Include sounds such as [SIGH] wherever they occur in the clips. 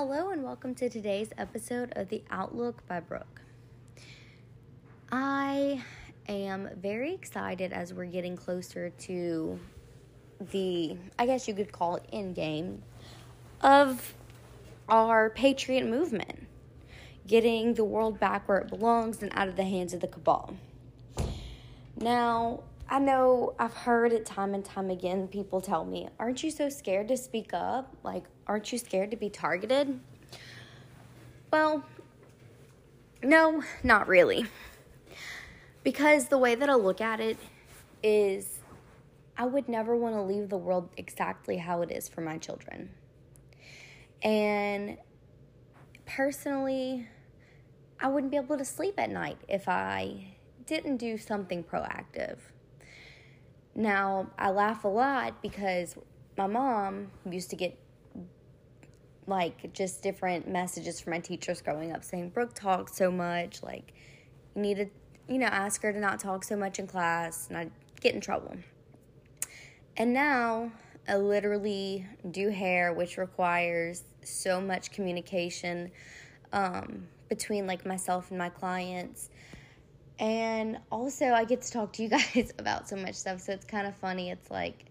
Hello, and welcome to today's episode of The Outlook by Brooke. I am very excited as we're getting closer to the, I guess you could call it, end game of our patriot movement, getting the world back where it belongs and out of the hands of the cabal. Now, I know I've heard it time and time again. People tell me, Aren't you so scared to speak up? Like, aren't you scared to be targeted? Well, no, not really. Because the way that I look at it is, I would never want to leave the world exactly how it is for my children. And personally, I wouldn't be able to sleep at night if I didn't do something proactive. Now, I laugh a lot because my mom used to get like just different messages from my teachers growing up saying, Brooke talks so much. Like, you need to, you know, ask her to not talk so much in class and I'd get in trouble. And now I literally do hair, which requires so much communication um, between like myself and my clients and also, I get to talk to you [LAUGHS] guys about so much stuff, so it's kind of funny. It's like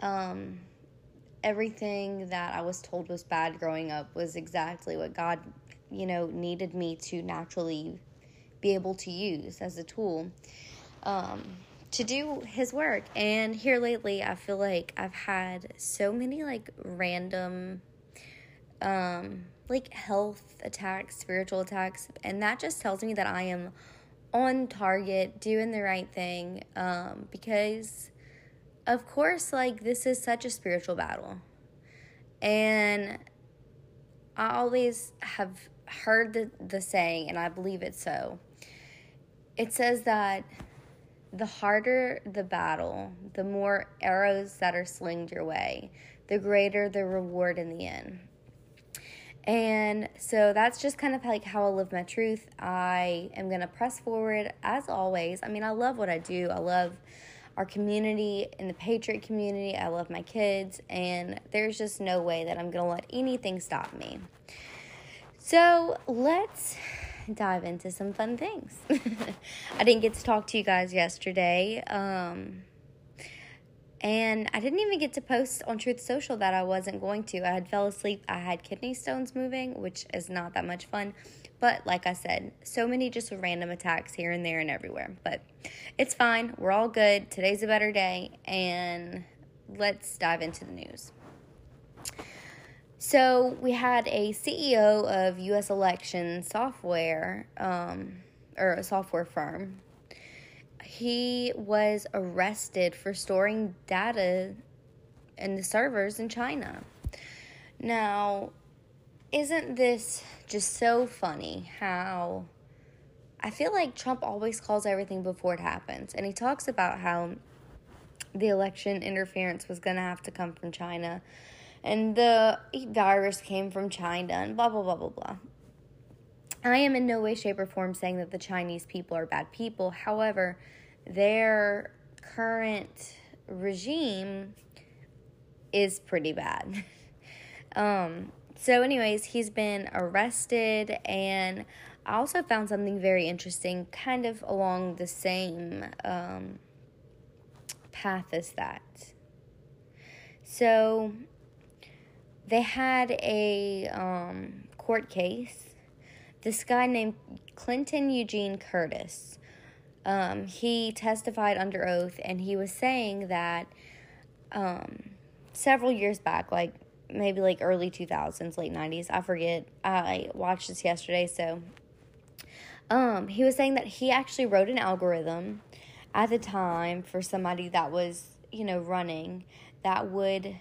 um, everything that I was told was bad growing up was exactly what God, you know, needed me to naturally be able to use as a tool um, to do His work. And here lately, I feel like I've had so many like random. Um, like health attacks, spiritual attacks, and that just tells me that I am on target, doing the right thing. Um, because, of course, like this is such a spiritual battle. And I always have heard the, the saying, and I believe it so. It says that the harder the battle, the more arrows that are slinged your way, the greater the reward in the end. And so that's just kind of like how I live my truth. I am going to press forward as always. I mean, I love what I do. I love our community in the Patriot community. I love my kids, and there's just no way that I'm going to let anything stop me. So let's dive into some fun things. [LAUGHS] I didn't get to talk to you guys yesterday. Um, and I didn't even get to post on Truth Social that I wasn't going to. I had fell asleep. I had kidney stones moving, which is not that much fun. But like I said, so many just random attacks here and there and everywhere. But it's fine. We're all good. Today's a better day. And let's dive into the news. So we had a CEO of U.S. election software, um, or a software firm, he was arrested for storing data in the servers in China. Now, isn't this just so funny how I feel like Trump always calls everything before it happens? And he talks about how the election interference was going to have to come from China and the virus came from China and blah, blah, blah, blah, blah. I am in no way, shape, or form saying that the Chinese people are bad people. However, their current regime is pretty bad. [LAUGHS] um, so, anyways, he's been arrested, and I also found something very interesting, kind of along the same um, path as that. So, they had a um, court case. This guy named Clinton Eugene Curtis um, he testified under oath and he was saying that um, several years back, like maybe like early 2000s, late 90s, I forget. I watched this yesterday, so um, he was saying that he actually wrote an algorithm at the time for somebody that was, you know, running that would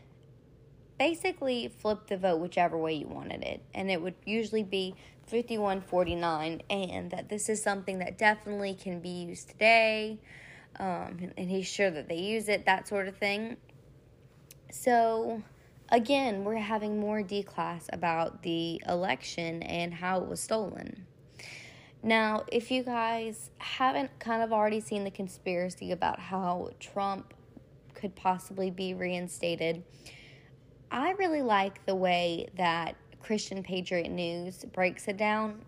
basically flip the vote whichever way you wanted it. And it would usually be 5149 and that this is something that definitely can be used today um, and he's sure that they use it that sort of thing. So again we're having more d-class about the election and how it was stolen. Now if you guys haven't kind of already seen the conspiracy about how trump could possibly be reinstated i really like the way that Christian Patriot News breaks it down.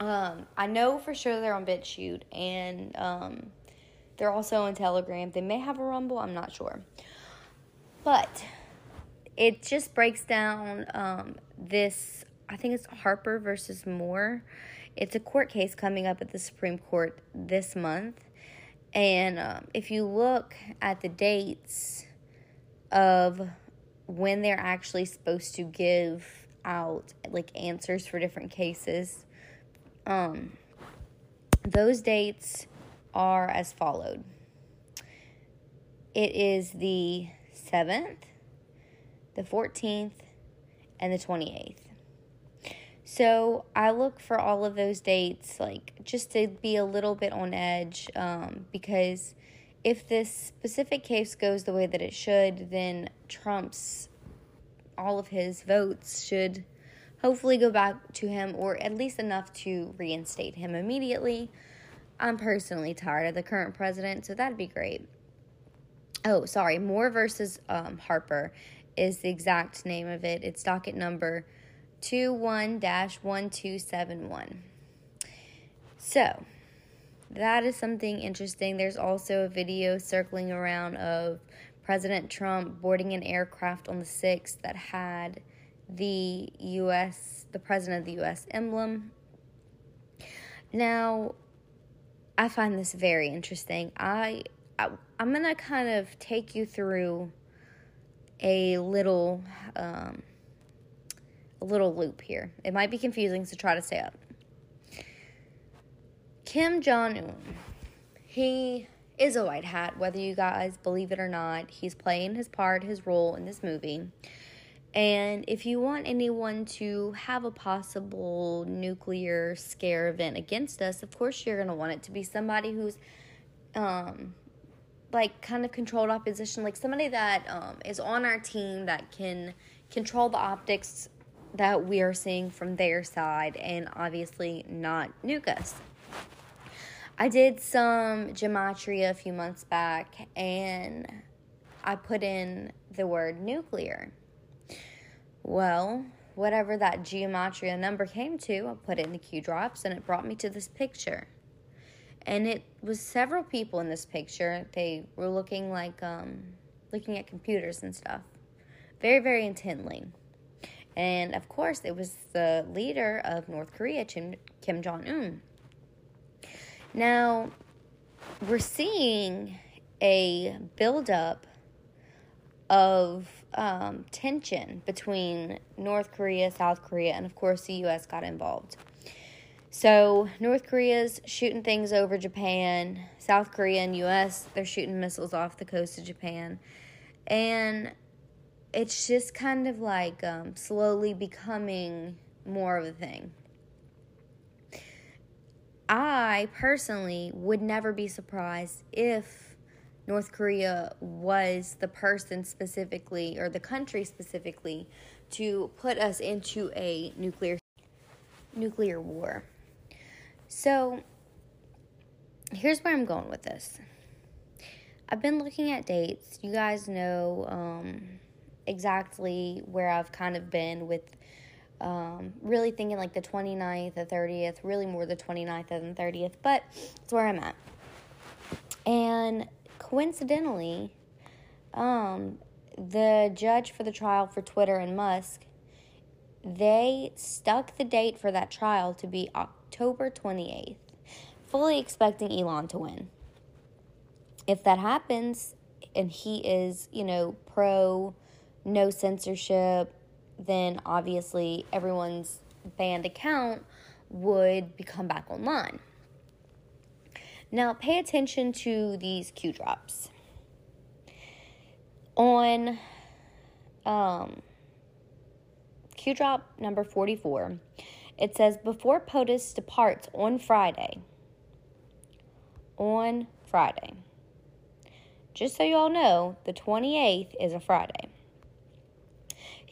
Um, I know for sure they're on BitChute and um, they're also on Telegram. They may have a Rumble, I'm not sure. But it just breaks down um, this, I think it's Harper versus Moore. It's a court case coming up at the Supreme Court this month. And um, if you look at the dates of when they're actually supposed to give out like answers for different cases, um, those dates are as followed. It is the 7th, the 14th, and the 28th. So I look for all of those dates, like just to be a little bit on edge, um, because if this specific case goes the way that it should, then Trump's all of his votes should hopefully go back to him, or at least enough to reinstate him immediately. I'm personally tired of the current president, so that'd be great. Oh, sorry, Moore versus um, Harper is the exact name of it. It's docket number 21 1271. So, that is something interesting. There's also a video circling around of President Trump boarding an aircraft on the 6th that had the U.S., the President of the U.S. emblem. Now, I find this very interesting. I, I am gonna kind of take you through a little um, a little loop here. It might be confusing, so try to stay up. Kim Jong Un, he is a white hat, whether you guys believe it or not. He's playing his part, his role in this movie. And if you want anyone to have a possible nuclear scare event against us, of course you're going to want it to be somebody who's um like kind of controlled opposition, like somebody that um, is on our team that can control the optics that we are seeing from their side and obviously not nuke us. I did some gematria a few months back and I put in the word nuclear. Well, whatever that gematria number came to, I put it in the Q drops and it brought me to this picture. And it was several people in this picture. They were looking like um, looking at computers and stuff. Very, very intently. And of course, it was the leader of North Korea, Kim, Kim Jong un. Now, we're seeing a buildup of um, tension between North Korea, South Korea, and of course the U.S. got involved. So North Korea's shooting things over Japan, South Korea and U.S. they're shooting missiles off the coast of Japan, and it's just kind of like um, slowly becoming more of a thing. I personally would never be surprised if North Korea was the person specifically or the country specifically to put us into a nuclear nuclear war. So here's where I'm going with this. I've been looking at dates. You guys know um, exactly where I've kind of been with um, really thinking like the 29th, the 30th, really more the 29th and 30th, but it's where I'm at. And coincidentally, um, the judge for the trial for Twitter and Musk, they stuck the date for that trial to be October 28th, fully expecting Elon to win. If that happens and he is, you know, pro no censorship, then obviously everyone's banned account would become back online. Now, pay attention to these Q drops. On um, Q drop number 44, it says Before POTUS departs on Friday, on Friday, just so you all know, the 28th is a Friday.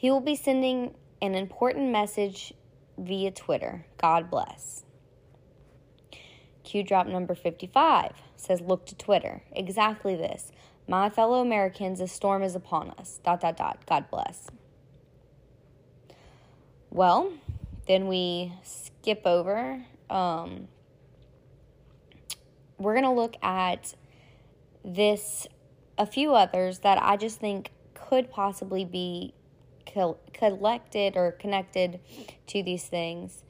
He will be sending an important message via Twitter. God bless. Q drop number 55 says, Look to Twitter. Exactly this. My fellow Americans, a storm is upon us. Dot, dot, dot. God bless. Well, then we skip over. Um, we're going to look at this, a few others that I just think could possibly be collected or connected to these things.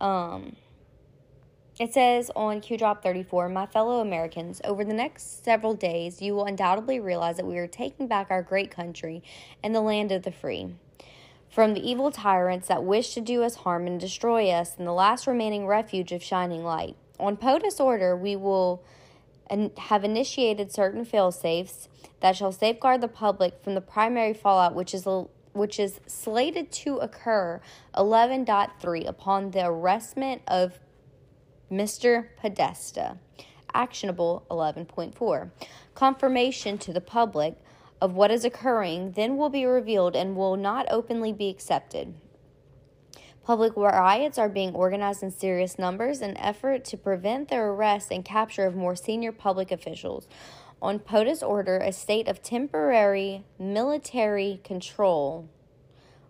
Um, it says on Q Drop 34, My fellow Americans, over the next several days, you will undoubtedly realize that we are taking back our great country and the land of the free. From the evil tyrants that wish to do us harm and destroy us in the last remaining refuge of shining light. On POTUS order, we will have initiated certain fail safes that shall safeguard the public from the primary fallout, which is which is slated to occur 11.3 upon the arrestment of Mr. Podesta. Actionable 11.4. Confirmation to the public of what is occurring then will be revealed and will not openly be accepted. Public riots are being organized in serious numbers in effort to prevent the arrest and capture of more senior public officials. On POTUS order, a state of temporary military control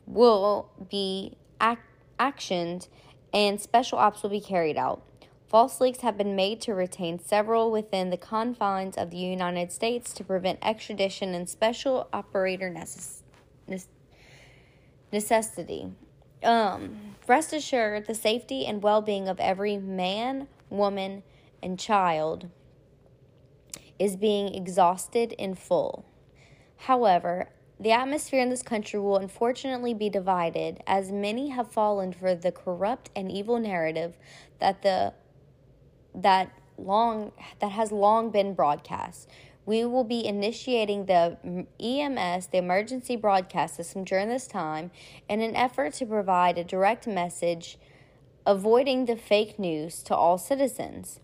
will be ac- actioned and special ops will be carried out. False leaks have been made to retain several within the confines of the United States to prevent extradition and special operator necess- necessity. Um, rest assured, the safety and well being of every man, woman, and child is being exhausted in full. However, the atmosphere in this country will unfortunately be divided, as many have fallen for the corrupt and evil narrative that the that long that has long been broadcast. We will be initiating the EMS, the emergency broadcast system, during this time in an effort to provide a direct message, avoiding the fake news to all citizens.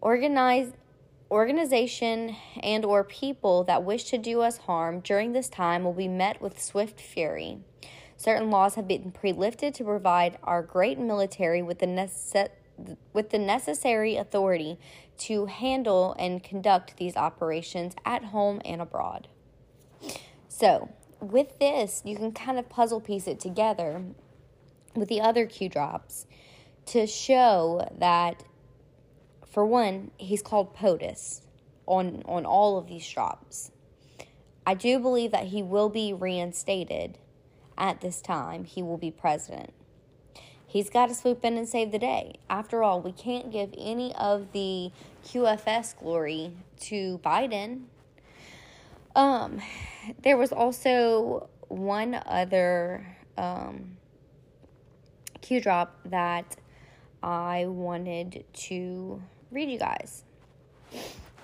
Organize, organization and or people that wish to do us harm during this time will be met with swift fury. Certain laws have been pre-lifted to provide our great military with the necessary with the necessary authority to handle and conduct these operations at home and abroad. So, with this, you can kind of puzzle piece it together with the other Q drops to show that, for one, he's called POTUS on, on all of these drops. I do believe that he will be reinstated at this time, he will be president. He's got to swoop in and save the day. After all, we can't give any of the QFS glory to Biden. Um, there was also one other um, Q drop that I wanted to read you guys.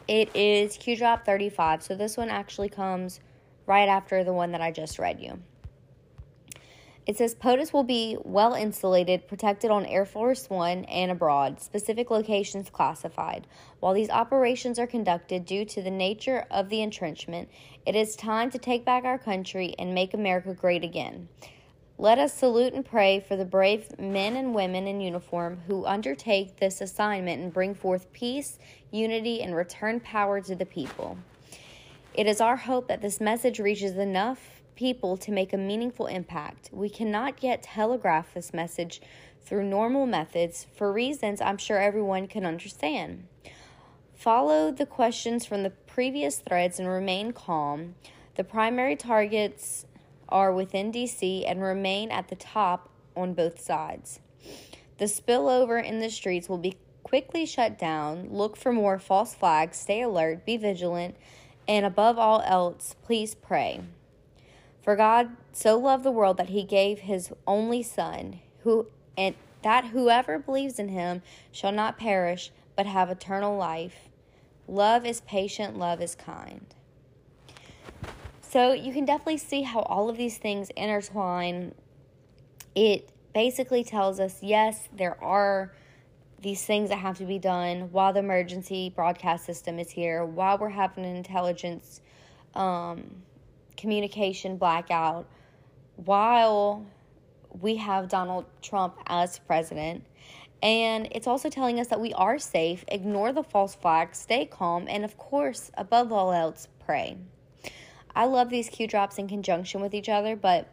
It is Q drop 35. So this one actually comes right after the one that I just read you. It says POTUS will be well insulated, protected on Air Force One and abroad, specific locations classified. While these operations are conducted due to the nature of the entrenchment, it is time to take back our country and make America great again. Let us salute and pray for the brave men and women in uniform who undertake this assignment and bring forth peace, unity, and return power to the people. It is our hope that this message reaches enough people to make a meaningful impact. We cannot yet telegraph this message through normal methods for reasons I'm sure everyone can understand. Follow the questions from the previous threads and remain calm. The primary targets are within DC and remain at the top on both sides. The spillover in the streets will be quickly shut down. Look for more false flags, stay alert, be vigilant, and above all else, please pray. For God so loved the world that he gave his only son, who and that whoever believes in him shall not perish but have eternal life. Love is patient, love is kind. So you can definitely see how all of these things intertwine. It basically tells us yes, there are these things that have to be done while the emergency broadcast system is here, while we're having an intelligence um, communication blackout while we have Donald Trump as president. And it's also telling us that we are safe, ignore the false flags, stay calm, and of course, above all else, pray. I love these Q drops in conjunction with each other, but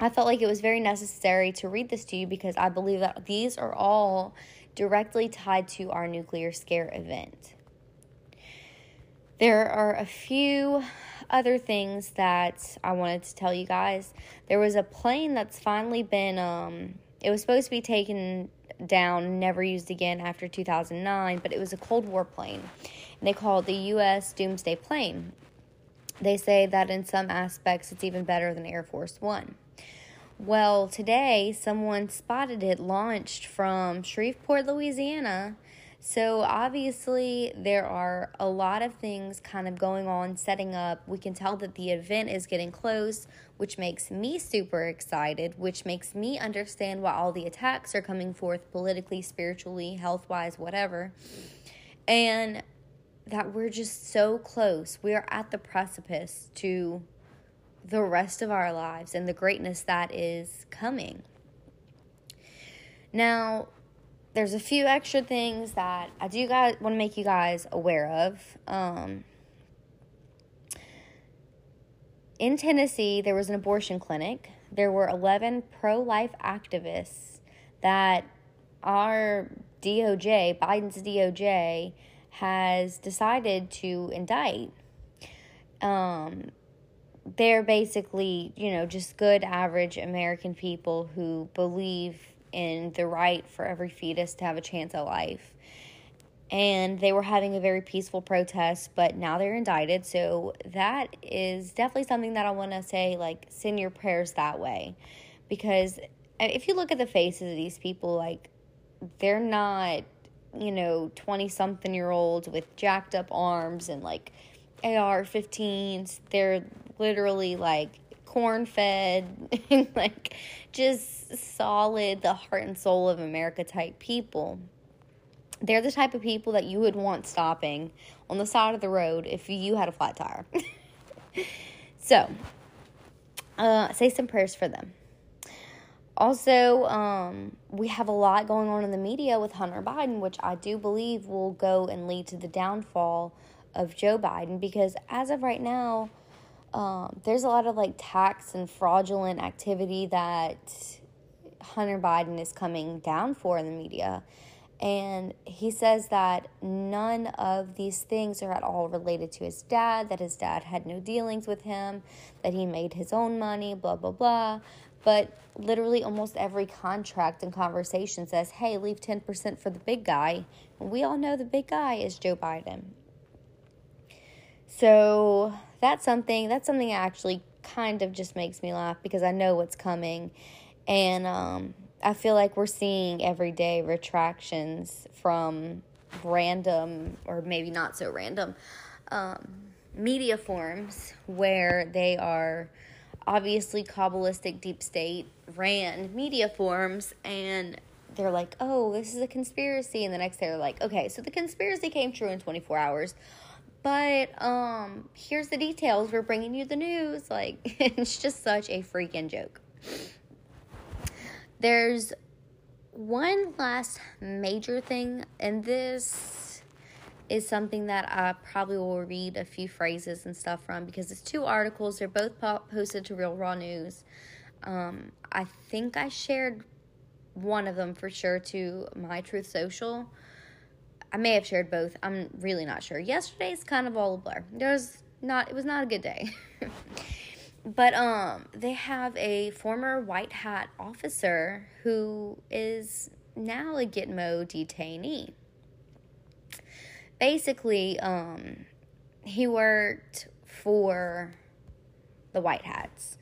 I felt like it was very necessary to read this to you because I believe that these are all directly tied to our nuclear scare event. There are a few other things that I wanted to tell you guys. There was a plane that's finally been, um, it was supposed to be taken down, never used again after 2009, but it was a Cold War plane. And they call it the U.S. Doomsday Plane. They say that in some aspects it's even better than Air Force One. Well, today someone spotted it launched from Shreveport, Louisiana. So, obviously, there are a lot of things kind of going on, setting up. We can tell that the event is getting close, which makes me super excited, which makes me understand why all the attacks are coming forth politically, spiritually, health wise, whatever. And that we're just so close. We are at the precipice to the rest of our lives and the greatness that is coming. Now, there's a few extra things that I do guys want to make you guys aware of. Um, in Tennessee, there was an abortion clinic. There were 11 pro life activists that our DOJ, Biden's DOJ, has decided to indict. Um, they're basically, you know, just good average American people who believe in the right for every fetus to have a chance at life. And they were having a very peaceful protest, but now they're indicted. So that is definitely something that I want to say, like, send your prayers that way. Because if you look at the faces of these people, like, they're not, you know, 20 something year olds with jacked up arms and like AR 15s. They're literally like corn fed, [LAUGHS] like just solid, the heart and soul of America type people. They're the type of people that you would want stopping on the side of the road if you had a flat tire. [LAUGHS] so, uh, say some prayers for them. Also, um, we have a lot going on in the media with Hunter Biden, which I do believe will go and lead to the downfall of Joe Biden because as of right now, um, there's a lot of like tax and fraudulent activity that Hunter Biden is coming down for in the media. And he says that none of these things are at all related to his dad, that his dad had no dealings with him, that he made his own money, blah, blah, blah. But literally, almost every contract and conversation says, hey, leave 10% for the big guy. And we all know the big guy is Joe Biden. So that's something that's something that actually kind of just makes me laugh because I know what's coming. And um, I feel like we're seeing everyday retractions from random or maybe not so random um, media forms where they are obviously cabalistic deep state ran media forms and they're like, oh, this is a conspiracy. And the next day they're like, okay, so the conspiracy came true in 24 hours. But um, here's the details. We're bringing you the news. [LAUGHS] Like, it's just such a freaking joke. There's one last major thing, and this is something that I probably will read a few phrases and stuff from because it's two articles. They're both posted to Real Raw News. Um, I think I shared one of them for sure to my Truth Social. I may have shared both. I'm really not sure. Yesterday's kind of all a blur. There was not it was not a good day. [LAUGHS] but um they have a former white hat officer who is now a Gitmo detainee. Basically, um he worked for the white hats.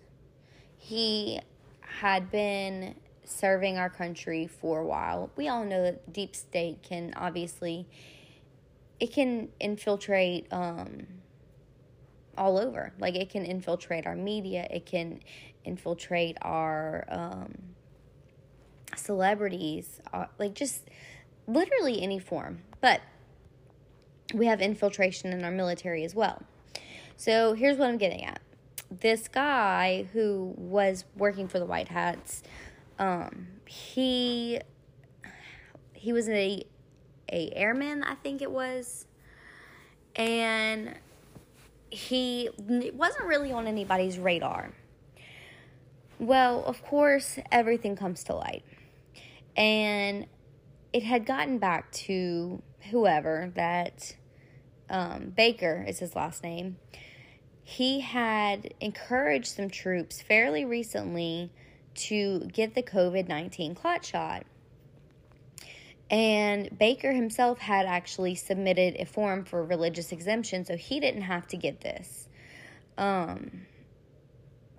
He had been serving our country for a while. We all know that deep state can obviously it can infiltrate um, all over. Like it can infiltrate our media. It can infiltrate our um, celebrities. Uh, like just literally any form. But we have infiltration in our military as well. So here's what I'm getting at. This guy who was working for the White Hats um, he he was a a airman, I think it was, and he wasn't really on anybody's radar. Well, of course, everything comes to light. And it had gotten back to whoever that um, Baker is his last name. He had encouraged some troops fairly recently to get the COVID 19 clot shot. And Baker himself had actually submitted a form for religious exemption, so he didn't have to get this. Um,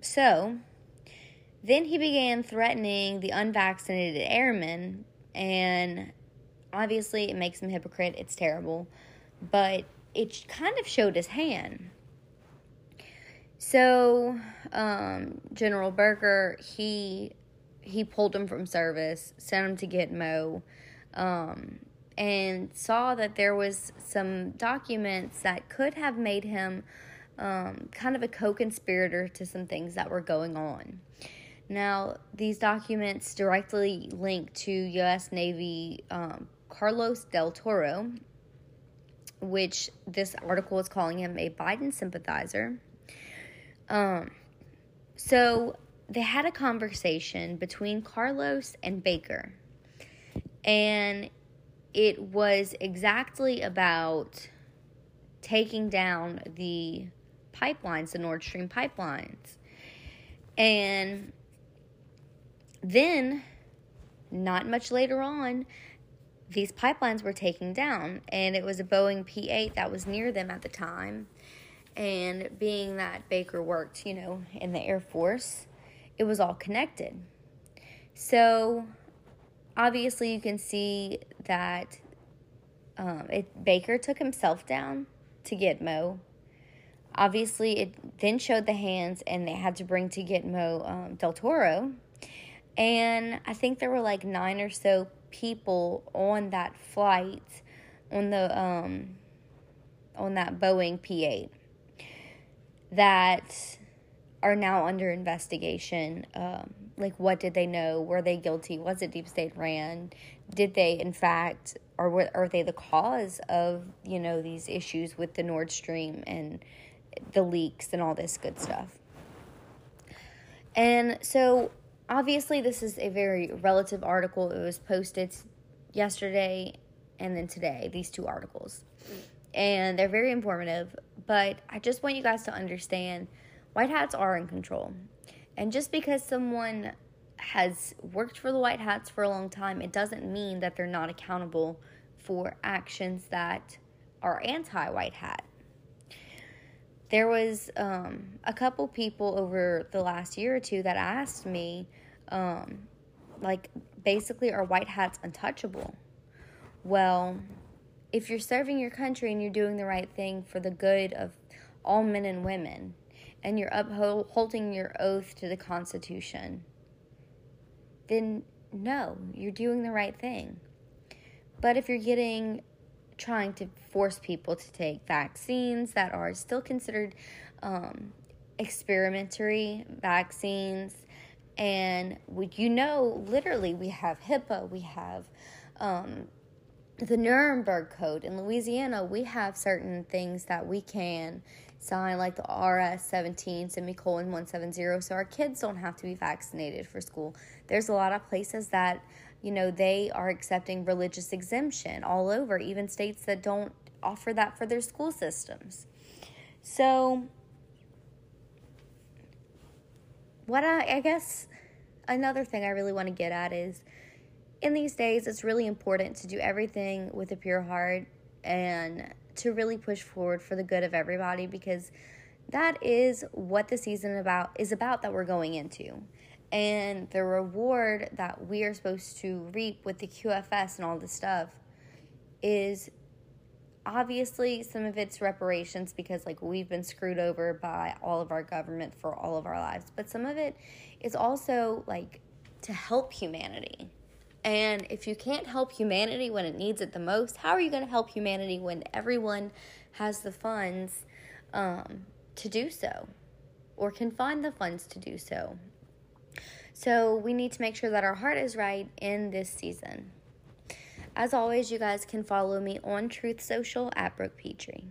so then he began threatening the unvaccinated airmen, and obviously it makes him hypocrite. It's terrible, but it kind of showed his hand. So um, General Berger he he pulled him from service, sent him to Gitmo um, and saw that there was some documents that could have made him um, kind of a co-conspirator to some things that were going on. Now, these documents directly link to U.S. Navy um, Carlos del Toro, which this article is calling him a Biden sympathizer. Um, so they had a conversation between Carlos and Baker and it was exactly about taking down the pipelines, the Nord Stream pipelines. And then, not much later on, these pipelines were taken down, and it was a Boeing P 8 that was near them at the time. And being that Baker worked, you know, in the Air Force, it was all connected. So obviously you can see that um, it, Baker took himself down to Gitmo. Obviously, it then showed the hands, and they had to bring to Gitmo um, Del Toro. And I think there were like nine or so people on that flight on the um, on that Boeing P8 that are now under investigation. Um, like what did they know? Were they guilty? Was it deep state ran? Did they in fact or were, are they the cause of you know these issues with the nord stream and the leaks and all this good stuff? And so obviously this is a very relative article. It was posted yesterday and then today these two articles. And they're very informative but i just want you guys to understand white hats are in control. And just because someone has worked for the White Hats for a long time, it doesn't mean that they're not accountable for actions that are anti White Hat. There was um, a couple people over the last year or two that asked me, um, like, basically, are White Hats untouchable? Well, if you're serving your country and you're doing the right thing for the good of all men and women, and you're upholding your oath to the Constitution, then no, you're doing the right thing. But if you're getting trying to force people to take vaccines that are still considered um, experimentary vaccines, and we, you know, literally, we have HIPAA, we have um, the Nuremberg Code in Louisiana. We have certain things that we can sign like the RS 17 semicolon 170 so our kids don't have to be vaccinated for school. There's a lot of places that, you know, they are accepting religious exemption all over, even states that don't offer that for their school systems. So, what I, I guess another thing I really want to get at is in these days, it's really important to do everything with a pure heart and to really push forward for the good of everybody because that is what the season about is about that we're going into. And the reward that we are supposed to reap with the QFS and all this stuff is obviously some of it's reparations because like we've been screwed over by all of our government for all of our lives, but some of it is also like to help humanity and if you can't help humanity when it needs it the most, how are you going to help humanity when everyone has the funds um, to do so or can find the funds to do so? So we need to make sure that our heart is right in this season. As always, you guys can follow me on Truth Social at Brooke Petrie.